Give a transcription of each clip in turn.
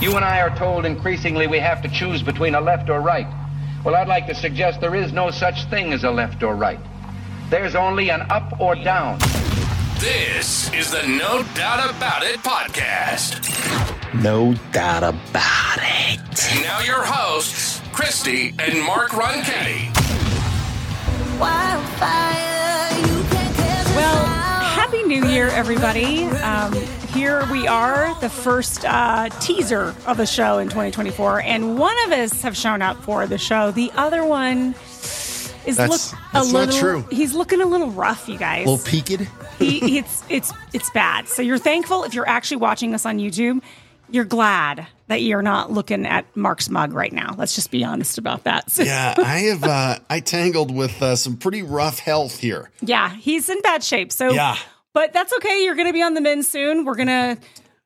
You and I are told increasingly we have to choose between a left or right. Well, I'd like to suggest there is no such thing as a left or right. There's only an up or down. This is the No Doubt About It podcast. No doubt about it. And now your hosts, Christy and Mark Ronchetti. Wildfire, you can't even well, Happy New Year, everybody. Um, here we are, the first uh, teaser of the show in 2024. And one of us have shown up for the show. The other one is That's- look a that's not little true. he's looking a little rough, you guys. A little peaked. he, it's it's it's bad. So you're thankful if you're actually watching us on YouTube. You're glad that you're not looking at Mark's mug right now. Let's just be honest about that. Yeah, I have. Uh, I tangled with uh, some pretty rough health here. Yeah, he's in bad shape. So Yeah. But that's okay. You're going to be on the mend soon. We're going to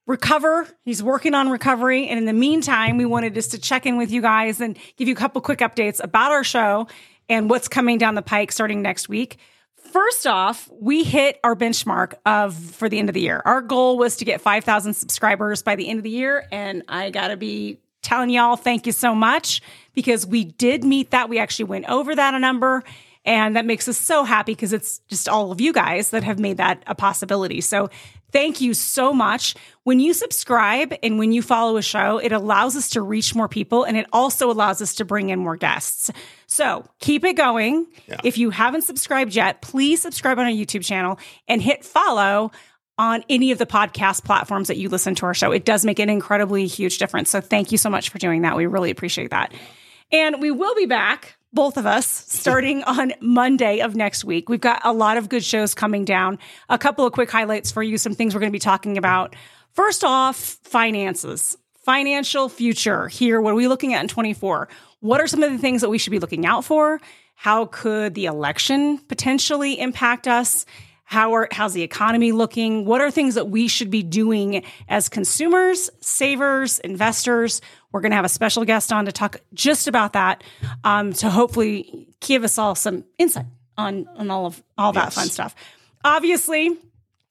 recover. He's working on recovery, and in the meantime, we wanted just to check in with you guys and give you a couple quick updates about our show and what's coming down the pike starting next week. First off, we hit our benchmark of for the end of the year. Our goal was to get 5,000 subscribers by the end of the year, and I got to be telling y'all thank you so much because we did meet that. We actually went over that a number. And that makes us so happy because it's just all of you guys that have made that a possibility. So thank you so much. When you subscribe and when you follow a show, it allows us to reach more people and it also allows us to bring in more guests. So keep it going. If you haven't subscribed yet, please subscribe on our YouTube channel and hit follow on any of the podcast platforms that you listen to our show. It does make an incredibly huge difference. So thank you so much for doing that. We really appreciate that. And we will be back, both of us, starting on Monday of next week. We've got a lot of good shows coming down. A couple of quick highlights for you, some things we're going to be talking about. First off, finances, financial future here. What are we looking at in 24? What are some of the things that we should be looking out for? How could the election potentially impact us? How are, how's the economy looking? What are things that we should be doing as consumers, savers, investors? We're going to have a special guest on to talk just about that, um, to hopefully give us all some insight on on all of all that fun stuff. Obviously,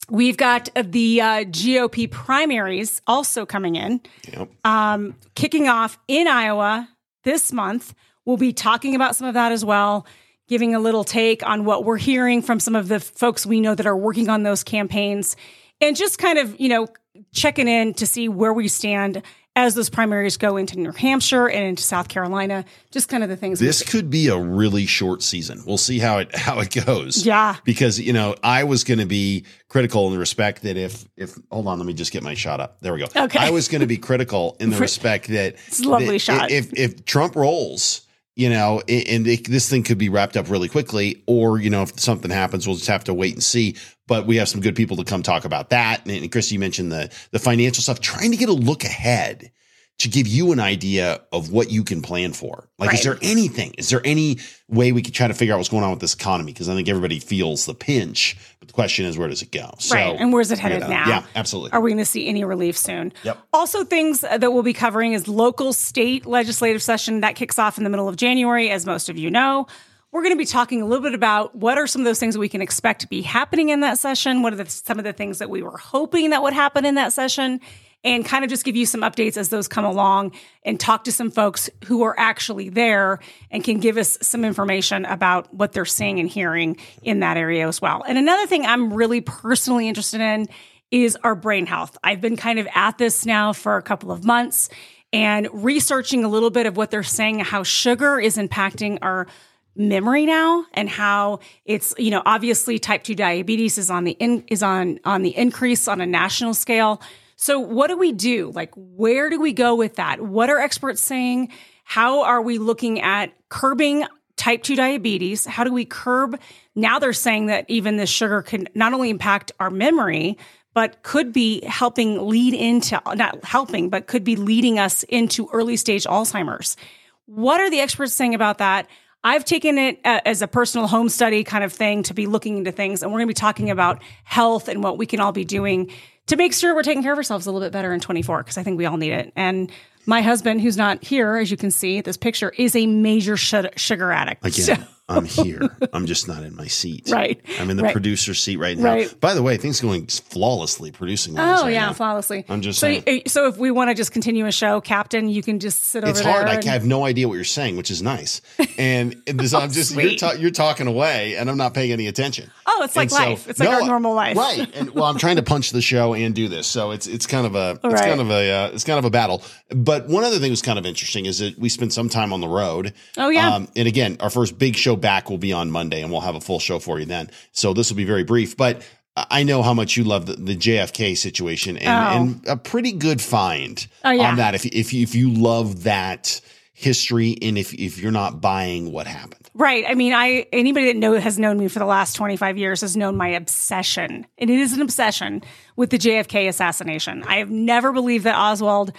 we've got the uh, GOP primaries also coming in Yep. um, kicking off in Iowa this month. We'll be talking about some of that as well, giving a little take on what we're hearing from some of the folks we know that are working on those campaigns, and just kind of, you know, checking in to see where we stand as those primaries go into New Hampshire and into South Carolina. Just kind of the things. This could be a really short season. We'll see how it how it goes. Yeah. Because you know, I was going to be critical in the respect that if if hold on, let me just get my shot up. There we go. Okay. I was going to be critical in the respect that It's a lovely that shot. If if Trump rolls, you know, and it, this thing could be wrapped up really quickly, or you know, if something happens, we'll just have to wait and see. But we have some good people to come talk about that. And, and Chris, you mentioned the the financial stuff. Trying to get a look ahead to give you an idea of what you can plan for. Like, is there anything? Is there any way we could try to figure out what's going on with this economy? Because I think everybody feels the pinch, but the question is, where does it go? So, right. And where's it you headed know, now? Yeah, absolutely. Are we going to see any relief soon? Yep. Also, things that we'll be covering is local state legislative session that kicks off in the middle of January, as most of you know. We're going to be talking a little bit about what are some of those things that we can expect to be happening in that session. What are the, some of the things that we were hoping that would happen in that session? And kind of just give you some updates as those come along and talk to some folks who are actually there and can give us some information about what they're seeing and hearing in that area as well. And another thing I'm really personally interested in is our brain health. I've been kind of at this now for a couple of months and researching a little bit of what they're saying, how sugar is impacting our memory now and how it's you know obviously type 2 diabetes is on the in, is on on the increase on a national scale so what do we do? Like where do we go with that? What are experts saying? How are we looking at curbing type 2 diabetes? How do we curb? Now they're saying that even this sugar can not only impact our memory but could be helping lead into not helping but could be leading us into early stage alzheimer's. What are the experts saying about that? I've taken it uh, as a personal home study kind of thing to be looking into things, and we're going to be talking about health and what we can all be doing to make sure we're taking care of ourselves a little bit better in 24, because I think we all need it. And my husband, who's not here, as you can see, this picture is a major su- sugar addict. Again. I'm here. I'm just not in my seat. Right. I'm in the Right. producer seat right now. Right. By the way, things going flawlessly producing. Oh right yeah, now. flawlessly. I'm just so. saying. uh, So if we want to just continue a show, Captain, you can just sit over It's there. hard. I have no idea what you're saying, which is nice. And this, I'm just you're, ta- you're talking away, and I'm not paying any attention. Oh, it's like And so- life. It's like No, our normal life. right? And well, I'm trying to punch the show and do this, so it's it's kind of a it's Right. kind of a uh, it's kind of a battle. But one other thing was kind of interesting is that we spent some time on the road. Oh, yeah. Um, and again, our first big show back will be on Monday, and we'll have a full show for you then. So this will be very brief, but. I know how much you love the, the JFK situation and, Oh. and a pretty good find Oh, yeah. on that. If, if, you- if you love that history and if, if you're not buying what happened. Right. I mean, I anybody that know has known me for the last 25 years has known my obsession. And it is an obsession with the JFK assassination. I have never believed that Oswald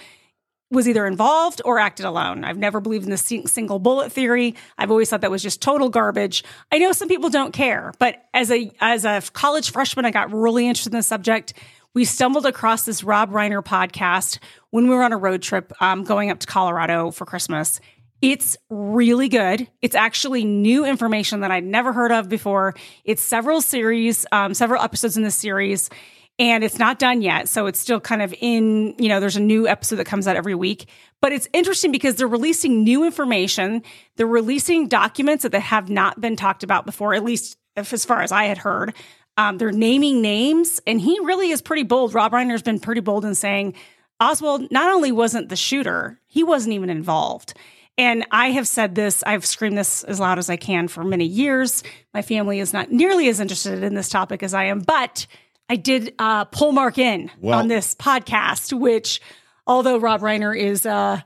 was either involved or acted alone. I've never believed in the single bullet theory. I've always thought that was just total garbage. I know some people don't care, but as a as a college freshman I got really interested in the subject. We stumbled across this Rob Reiner podcast when we were on a road trip um, going up to Colorado for Christmas. It's really good. It's actually new information that I'd never heard of before. It's several series, um, several episodes in the series, and it's not done yet. So it's still kind of in, you know, there's a new episode that comes out every week. But it's interesting because they're releasing new information. They're releasing documents that have not been talked about before, at least as far as I had heard. Um, they're naming names, and he really is pretty bold. Rob Reiner's been pretty bold in saying Oswald not only wasn't the shooter, he wasn't even involved. And I have said this, I've screamed this as loud as I can for many years. My family is not nearly as interested in this topic as I am, but I did uh, pull Mark in Well- on this podcast, which, although Rob Reiner is uh,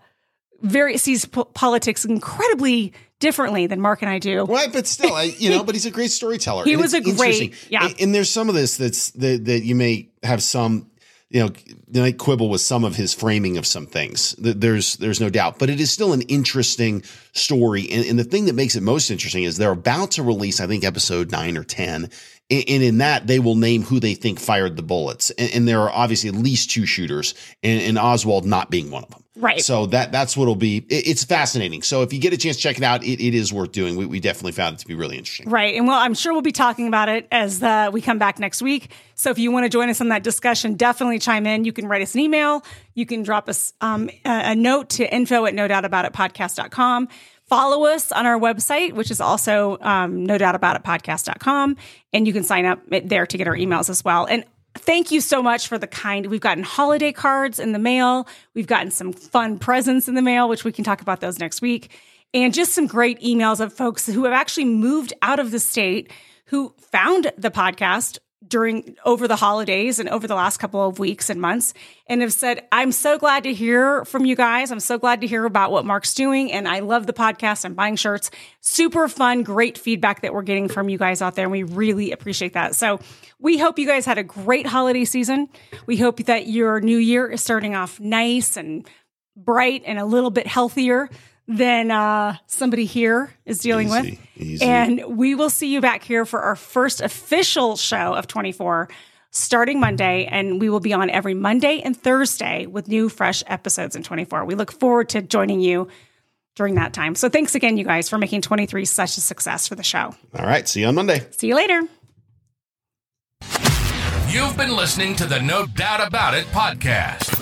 very sees po- politics incredibly differently than Mark and I do. Right, but still, I, you know, but he's a great storyteller. He was a great- yeah. And, and there's some of this that's that that you may have some, you know, you might quibble with some of his framing of some things. There's there's no doubt, but it is still an interesting story. And, and the thing that makes it most interesting is they're about to release, I think, episode nine or ten. And in that, they will name who they think fired the bullets. And, there are obviously at least two shooters, and Oswald not being one of them. Right. So that that's what'll be. It, it's fascinating. So if you get a chance to check it out, it, it is worth doing. We, we definitely found it to be really interesting. Right. And well, I'm sure we'll be talking about it as uh, we come back next week. So if you want to join us in that discussion, definitely chime in. You can write us an email. You can drop us um, a, a note to info at no doubt about it podcast.com. Follow us on our website, which is also um, no doubt about it podcast.com. And you can sign up there to get our emails as well. And thank you so much for the kind. We've gotten holiday cards in the mail. We've gotten some fun presents in the mail, which we can talk about those next week. And just some great emails of folks who have actually moved out of the state who found the podcast during over the holidays and over the last couple of weeks and months and have said, I'm so glad to hear from you guys. I'm so glad to hear about what Mark's doing. And I love the podcast. I'm buying shirts. Super fun, great feedback that we're getting from you guys out there. And we really appreciate that. So we hope you guys had a great holiday season. We hope that your new year is starting off nice and bright and a little bit healthier than uh, somebody here is dealing Easy, with. easy. And we will see you back here for our first official show of 24 starting Monday. And we will be on every Monday and Thursday with new, fresh episodes in 24. We look forward to joining you during that time. So thanks again, you guys, for making 23 such a success for the show. All right. See you on Monday. See you later. You've been listening to the No Doubt About It podcast.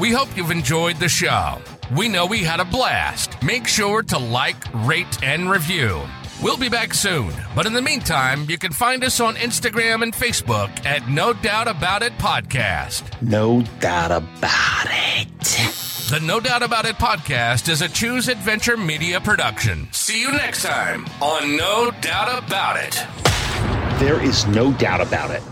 We hope you've enjoyed the show. We know we had a blast. Make sure to like, rate, and review. We'll be back soon, but in the meantime, you can find us on Instagram and Facebook at No Doubt About It Podcast. No doubt about it. The No Doubt About It podcast is a Choose Adventure Media production. See you next time on No Doubt About It. There is no doubt about it.